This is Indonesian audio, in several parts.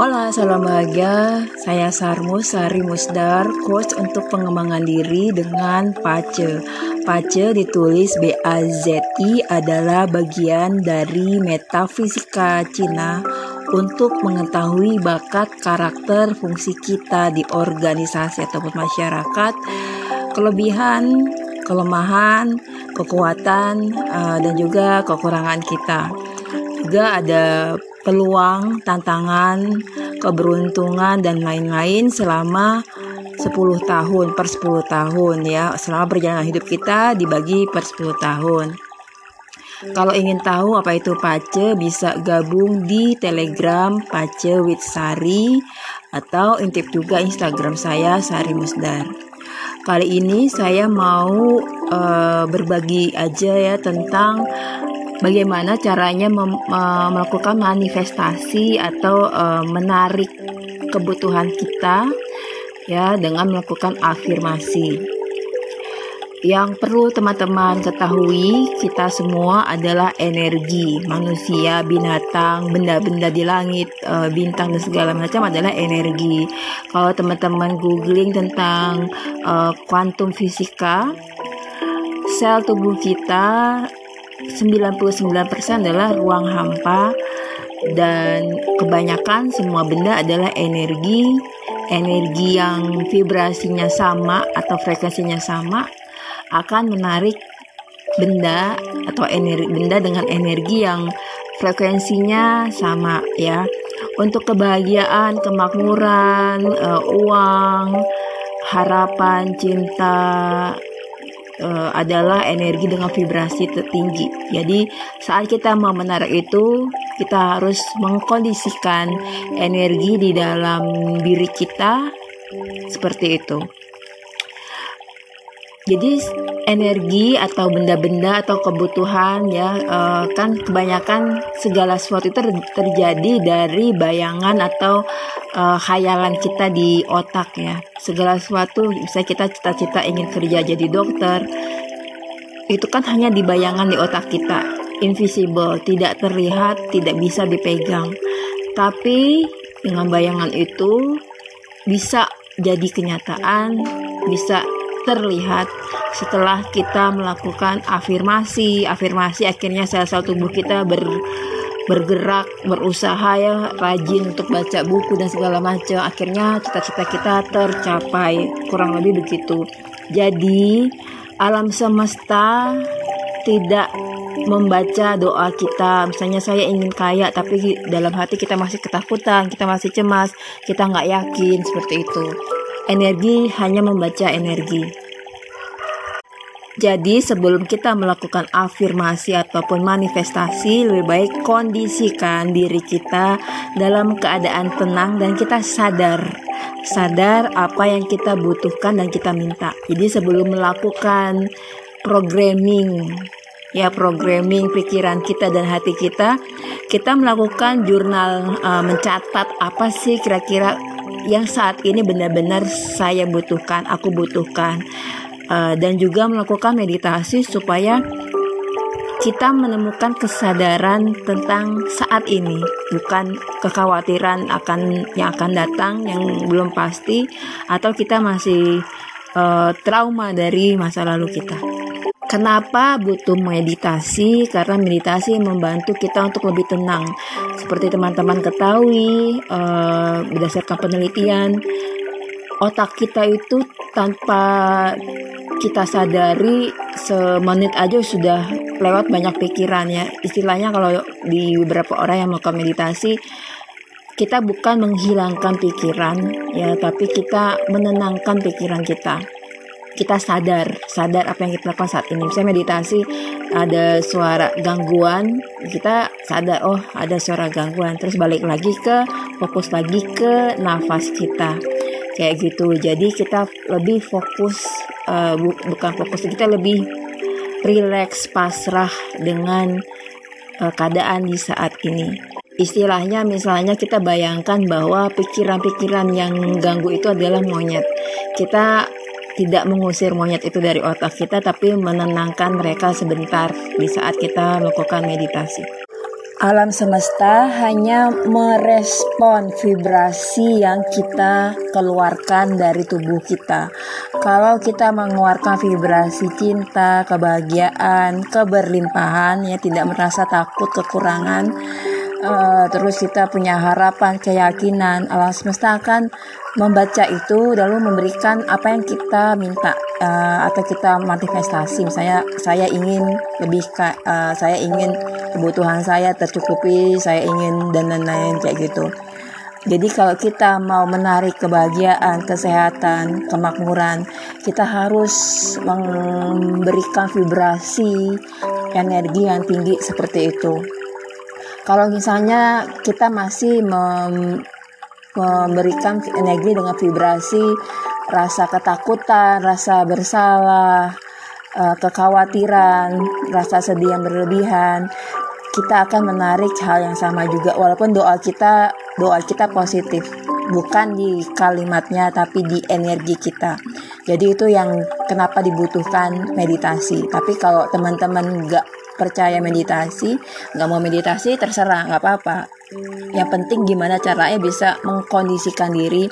Hola, salam bahagia. Saya Sarmus Sari Musdar, coach untuk pengembangan diri dengan PACE. PACE ditulis B-A-Z-I adalah bagian dari metafisika Cina untuk mengetahui bakat karakter fungsi kita di organisasi ataupun masyarakat, kelebihan, kelemahan, kekuatan, uh, dan juga kekurangan kita. Juga ada peluang, tantangan, keberuntungan dan lain-lain selama 10 tahun per 10 tahun ya. Selama perjalanan hidup kita dibagi per 10 tahun. Kalau ingin tahu apa itu Pace bisa gabung di Telegram Pace with Sari atau intip juga Instagram saya Sari Musdar. Kali ini saya mau uh, berbagi aja ya tentang bagaimana caranya mem, uh, melakukan manifestasi atau uh, menarik kebutuhan kita ya dengan melakukan afirmasi. Yang perlu teman-teman ketahui, kita semua adalah energi. Manusia, binatang, benda-benda di langit, uh, bintang dan segala macam adalah energi. Kalau teman-teman googling tentang kuantum uh, fisika, sel tubuh kita 99% adalah ruang hampa dan kebanyakan semua benda adalah energi energi yang vibrasinya sama atau frekuensinya sama akan menarik benda atau energi benda dengan energi yang frekuensinya sama ya. Untuk kebahagiaan kemakmuran uh, uang harapan cinta uh, adalah energi dengan vibrasi tertinggi. Jadi saat kita mau menarik itu, kita harus mengkondisikan energi di dalam diri kita seperti itu. Jadi energi atau benda-benda atau kebutuhan ya uh, kan kebanyakan segala sesuatu itu terjadi dari bayangan atau uh, khayalan kita di otak ya. Segala sesuatu bisa kita cita-cita ingin kerja jadi dokter itu kan hanya di bayangan di otak kita, invisible, tidak terlihat, tidak bisa dipegang. Tapi dengan bayangan itu bisa jadi kenyataan, bisa terlihat setelah kita melakukan afirmasi. Afirmasi akhirnya sel-sel tubuh kita ber bergerak, berusaha ya, rajin untuk baca buku dan segala macam. Akhirnya cita-cita kita tercapai. Kurang lebih begitu. Jadi, alam semesta tidak membaca doa kita misalnya saya ingin kaya tapi dalam hati kita masih ketakutan kita masih cemas kita nggak yakin seperti itu energi hanya membaca energi. Jadi sebelum kita melakukan afirmasi ataupun manifestasi, lebih baik kondisikan diri kita dalam keadaan tenang dan kita sadar. Sadar apa yang kita butuhkan dan kita minta. Jadi sebelum melakukan programming ya programming pikiran kita dan hati kita, kita melakukan jurnal uh, mencatat apa sih kira-kira yang saat ini benar-benar saya butuhkan, aku butuhkan, uh, dan juga melakukan meditasi supaya kita menemukan kesadaran tentang saat ini, bukan kekhawatiran akan yang akan datang yang belum pasti, atau kita masih uh, trauma dari masa lalu kita. Kenapa butuh meditasi? Karena meditasi membantu kita untuk lebih tenang. Seperti teman-teman ketahui, uh, berdasarkan penelitian, otak kita itu tanpa kita sadari semenit aja sudah lewat banyak pikiran ya. Istilahnya kalau di beberapa orang yang melakukan meditasi, kita bukan menghilangkan pikiran ya, tapi kita menenangkan pikiran kita kita sadar sadar apa yang kita lakukan saat ini. Misalnya meditasi ada suara gangguan kita sadar oh ada suara gangguan. Terus balik lagi ke fokus lagi ke nafas kita. Kayak gitu. Jadi kita lebih fokus uh, bu bukan fokus kita lebih rileks pasrah dengan uh, keadaan di saat ini. Istilahnya misalnya kita bayangkan bahwa pikiran-pikiran yang ganggu itu adalah monyet. Kita tidak mengusir monyet itu dari otak kita, tapi menenangkan mereka sebentar di saat kita melakukan meditasi. alam semesta hanya merespon vibrasi yang kita keluarkan dari tubuh kita. Kalau kita mengeluarkan vibrasi cinta, kebahagiaan, keberlimpahan, ya tidak merasa takut kekurangan, uh, terus kita punya harapan, keyakinan, alam semesta akan membaca itu lalu memberikan apa yang kita minta uh, atau kita manifestasi. Misalnya saya ingin lebih uh, saya ingin kebutuhan saya tercukupi, saya ingin dan lain-lain kayak gitu. Jadi kalau kita mau menarik kebahagiaan, kesehatan, kemakmuran, kita harus memberikan vibrasi energi yang tinggi seperti itu. Kalau misalnya kita masih mem memberikan energi dengan vibrasi rasa ketakutan, rasa bersalah, uh, kekhawatiran, rasa sedih yang berlebihan, kita akan menarik hal yang sama juga. Walaupun doa kita doa kita positif bukan di kalimatnya tapi di energi kita. Jadi itu yang kenapa dibutuhkan meditasi. Tapi kalau teman-teman nggak percaya meditasi nggak mau meditasi terserah nggak apa-apa. Yang penting gimana caranya bisa mengkondisikan diri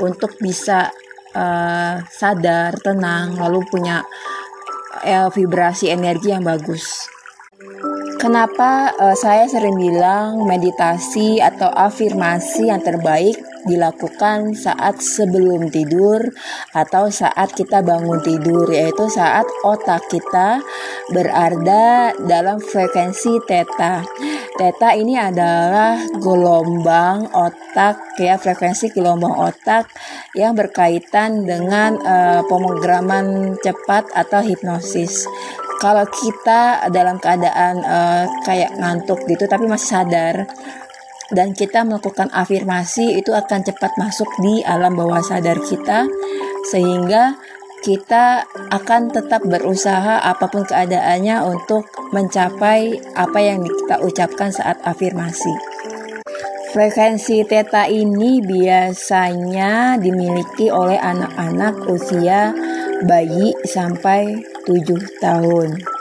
untuk bisa uh, sadar tenang lalu punya uh, vibrasi energi yang bagus. Kenapa uh, saya sering bilang meditasi atau afirmasi yang terbaik dilakukan saat sebelum tidur atau saat kita bangun tidur yaitu saat otak kita berada dalam frekuensi theta. Theta ini adalah gelombang otak ya frekuensi gelombang otak yang berkaitan dengan uh, pemrograman cepat atau hipnosis kalau kita dalam keadaan uh, kayak ngantuk gitu tapi masih sadar dan kita melakukan afirmasi itu akan cepat masuk di alam bawah sadar kita sehingga kita akan tetap berusaha apa pun keadaannya untuk mencapai apa yang kita ucapkan saat afirmasi. Frekuensi theta ini biasanya dimiliki oleh anak-anak usia bayi sampai 7 tahun.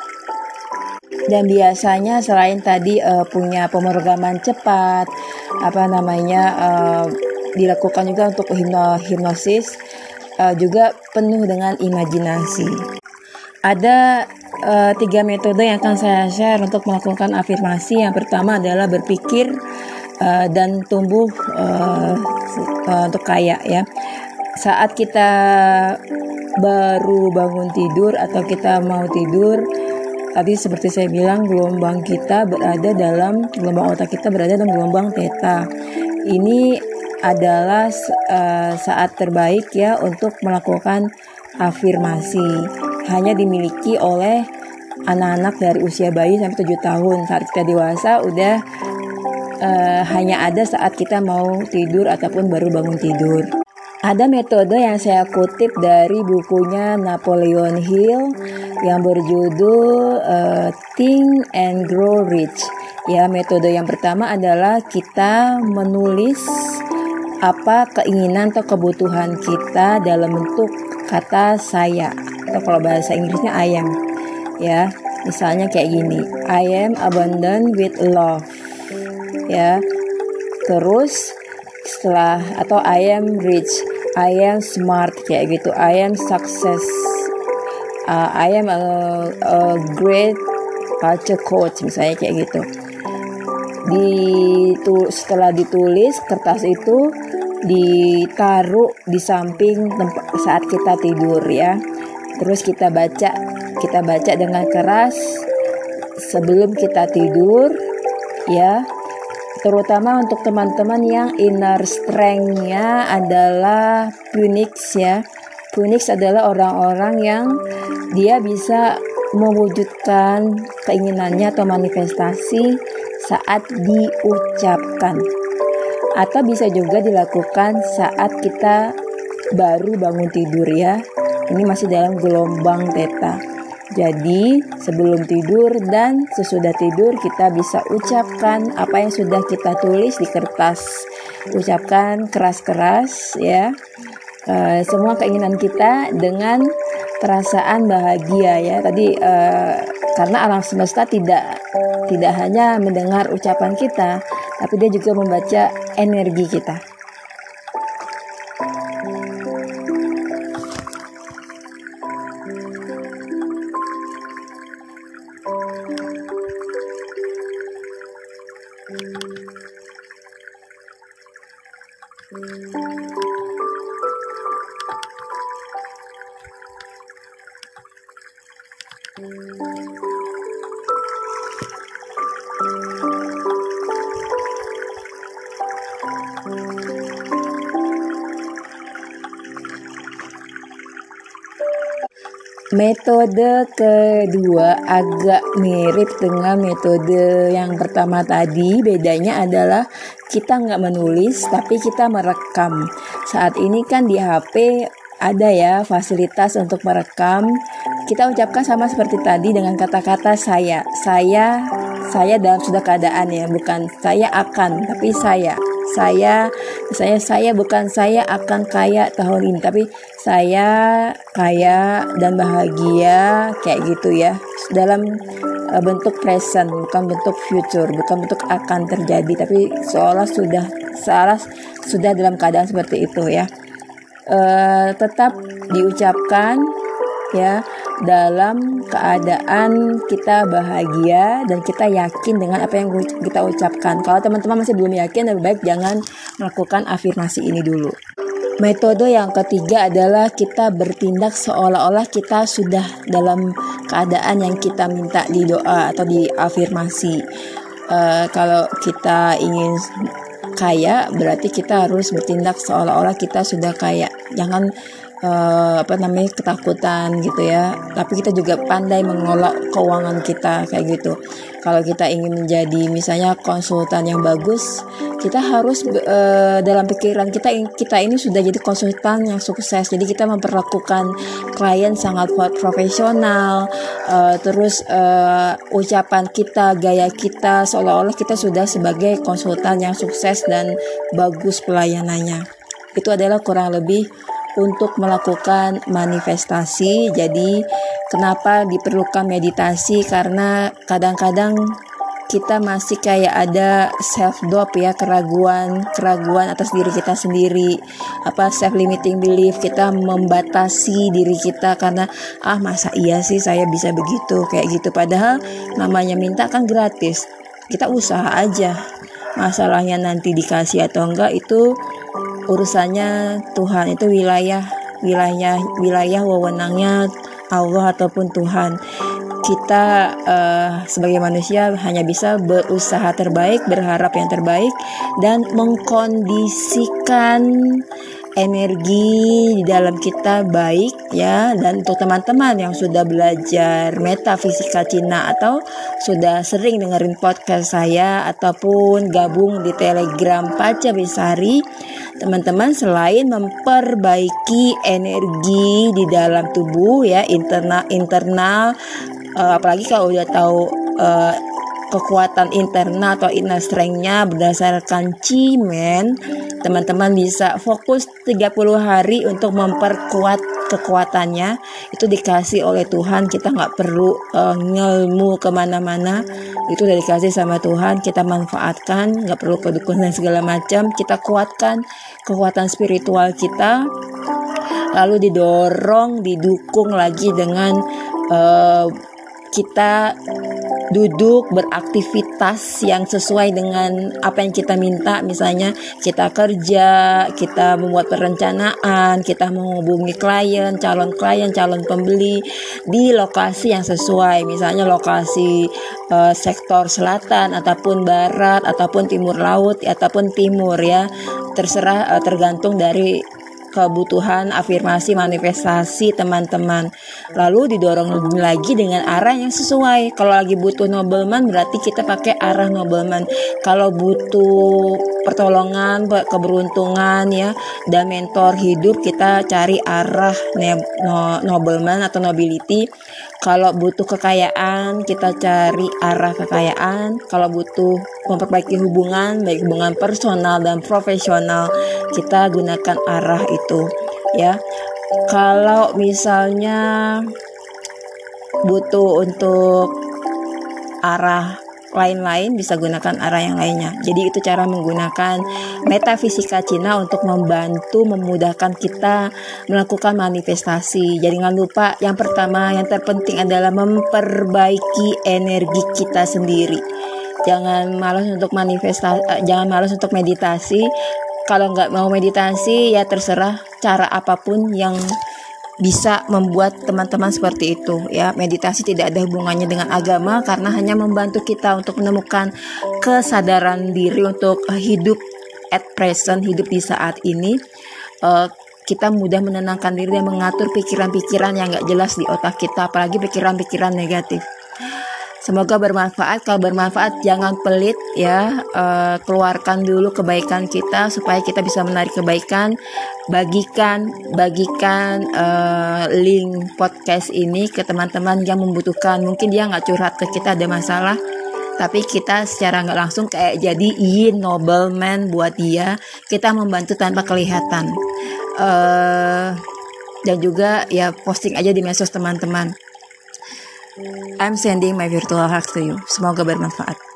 Dan biasanya selain tadi uh, punya pemrograman cepat, apa namanya uh, dilakukan juga untuk hipnosis, uh, juga penuh dengan imajinasi. Ada uh, tiga metode yang akan saya share untuk melakukan afirmasi. Yang pertama adalah berpikir uh, dan tumbuh uh, uh, untuk kaya ya. Saat kita baru bangun tidur atau kita mau tidur tadi seperti saya bilang gelombang kita berada dalam gelombang otak kita berada dalam gelombang theta. Ini adalah uh, saat terbaik ya untuk melakukan afirmasi. Hanya dimiliki oleh anak-anak dari usia bayi sampai 7 tahun. Saat kita dewasa udah uh, hanya ada saat kita mau tidur ataupun baru bangun tidur ada metode yang saya kutip dari bukunya Napoleon Hill yang berjudul uh, Think and Grow Rich. Ya, metode yang pertama adalah kita menulis apa keinginan atau kebutuhan kita dalam bentuk kata saya atau kalau bahasa Inggrisnya I am. Ya, misalnya kayak gini, I am abundant with love. Ya. Terus setelah atau I am rich I am smart kayak gitu. I am success. Uh, I am a, a great culture coach misalnya kayak gitu. Di setelah ditulis kertas itu ditaruh di samping tempat saat kita tidur ya. Terus kita baca kita baca dengan keras sebelum kita tidur ya terutama untuk teman-teman yang inner strength-nya adalah Phoenix ya. Phoenix adalah orang-orang yang dia bisa mewujudkan keinginannya atau manifestasi saat diucapkan atau bisa juga dilakukan saat kita baru bangun tidur ya. Ini masih dalam gelombang theta. Jadi, sebelum tidur dan sesudah tidur kita bisa ucapkan apa yang sudah kita tulis di kertas. Ucapkan keras-keras ya. Uh, semua keinginan kita dengan perasaan bahagia ya. Tadi uh, karena alam semesta tidak tidak hanya mendengar ucapan kita tapi dia juga membaca energi kita 嗯。Metode kedua agak mirip dengan metode yang pertama tadi. Bedanya adalah kita nggak menulis, tapi kita merekam. Saat ini kan di HP ada ya fasilitas untuk merekam. Kita ucapkan sama seperti tadi dengan kata-kata saya. Saya, saya dalam sudah keadaan ya, bukan saya akan, tapi saya saya saya saya bukan saya akan kaya tahun ini tapi saya kaya dan bahagia kayak gitu ya. Dalam uh, bentuk present bukan bentuk future bukan bentuk akan terjadi tapi seolah sudah seolah sudah dalam keadaan seperti itu ya. Uh, tetap diucapkan ya dalam keadaan kita bahagia dan kita yakin dengan apa yang kita ucapkan. Kalau teman-teman masih belum yakin, lebih baik jangan melakukan afirmasi ini dulu. Metode yang ketiga adalah kita bertindak seolah-olah kita sudah dalam keadaan yang kita minta di doa atau di afirmasi. Uh, kalau kita ingin kaya, berarti kita harus bertindak seolah-olah kita sudah kaya. Jangan uh, apa namanya ketakutan gitu ya. Tapi kita juga pandai mengelola keuangan kita kayak gitu. Kalau kita ingin menjadi misalnya konsultan yang bagus kita harus uh, dalam pikiran kita kita ini sudah jadi konsultan yang sukses. Jadi kita memperlakukan klien sangat profesional uh, terus uh, ucapan kita gaya kita seolah-olah kita sudah sebagai konsultan yang sukses dan bagus pelayanannya. Itu adalah kurang lebih untuk melakukan manifestasi. Jadi, kenapa diperlukan meditasi? Karena kadang-kadang kita masih kayak ada self doubt ya keraguan keraguan atas diri kita sendiri. Apa self limiting belief? Kita membatasi diri kita karena ah masa iya sih saya bisa begitu? Kayak gitu. Padahal namanya minta kan gratis. Kita usaha aja. Masalahnya nanti dikasih atau enggak itu urusannya Tuhan itu wilayah wilayah wilayah wewenangnya Allah ataupun Tuhan. Kita uh, sebagai manusia hanya bisa berusaha terbaik, berharap yang terbaik, dan mengkondisikan energi di dalam kita baik ya. Dan untuk teman-teman yang sudah belajar metafisika Cina atau sudah sering dengerin podcast saya ataupun gabung di Telegram Paca Besari teman-teman selain memperbaiki energi di dalam tubuh ya internal internal uh, apalagi kalau udah tahu uh, kekuatan internal atau inner strength-nya berdasarkan cimen teman-teman bisa fokus 30 hari untuk memperkuat kekuatannya. Itu dikasih oleh Tuhan kita nggak perlu uh, ngelmu ke mana-mana. Itu udah dikasih sama Tuhan kita manfaatkan nggak perlu kedukun dan segala macam. Kita kuatkan kekuatan spiritual kita lalu didorong didukung lagi dengan uh, kita duduk beraktivitas yang sesuai dengan apa yang kita minta. Misalnya kita kerja kita membuat perencanaan kita menghubungi klien calon klien calon pembeli di lokasi yang sesuai. Misalnya lokasi uh, sektor selatan ataupun barat ataupun timur laut ataupun timur ya. Terserah uh, tergantung dari kebutuhan afirmasi manifestasi teman-teman. Lalu didorong lebih lagi dengan arah yang sesuai. Kalau lagi butuh nobleman berarti kita pakai arah nobleman. Kalau butuh pertolongan, keberuntungan ya dan mentor hidup kita cari arah nobleman atau nobility. Kalau butuh kekayaan, kita cari arah kekayaan. Kalau butuh memperbaiki hubungan, baik hubungan personal dan profesional, kita gunakan arah itu, ya. Kalau misalnya butuh untuk arah lain-lain bisa gunakan arah yang lainnya. Jadi itu cara menggunakan metafisika Cina untuk membantu memudahkan kita melakukan manifestasi. Jadi jangan lupa yang pertama yang terpenting adalah memperbaiki energi kita sendiri. Jangan malas untuk manifestasi, eh, jangan malas untuk meditasi. Kalau nggak mau meditasi ya terserah cara apa pun yang bisa membuat teman-teman seperti itu ya. Meditasi tidak ada hubungannya dengan agama karena hanya membantu kita untuk menemukan kesadaran diri untuk hidup at present hidup di saat ini. Uh, kita mudah menenangkan diri dan mengatur pikiran-pikiran yang gak jelas di otak kita apalagi pikiran-pikiran negatif Semoga bermanfaat. Kalau bermanfaat jangan pelit ya. Uh, keluarkan dulu kebaikan kita supaya kita bisa menarik kebaikan. Bagikan bagikan uh, link podcast ini ke teman-teman yang membutuhkan. Mungkin dia nggak curhat ke kita ada masalah, tapi kita secara nggak langsung kayak jadi yin nobleman buat dia. Kita membantu tanpa kelihatan. Uh, dan juga ya posting aja di medsos teman-teman. I'm sending my virtual hugs to you. Semoga bermanfaat.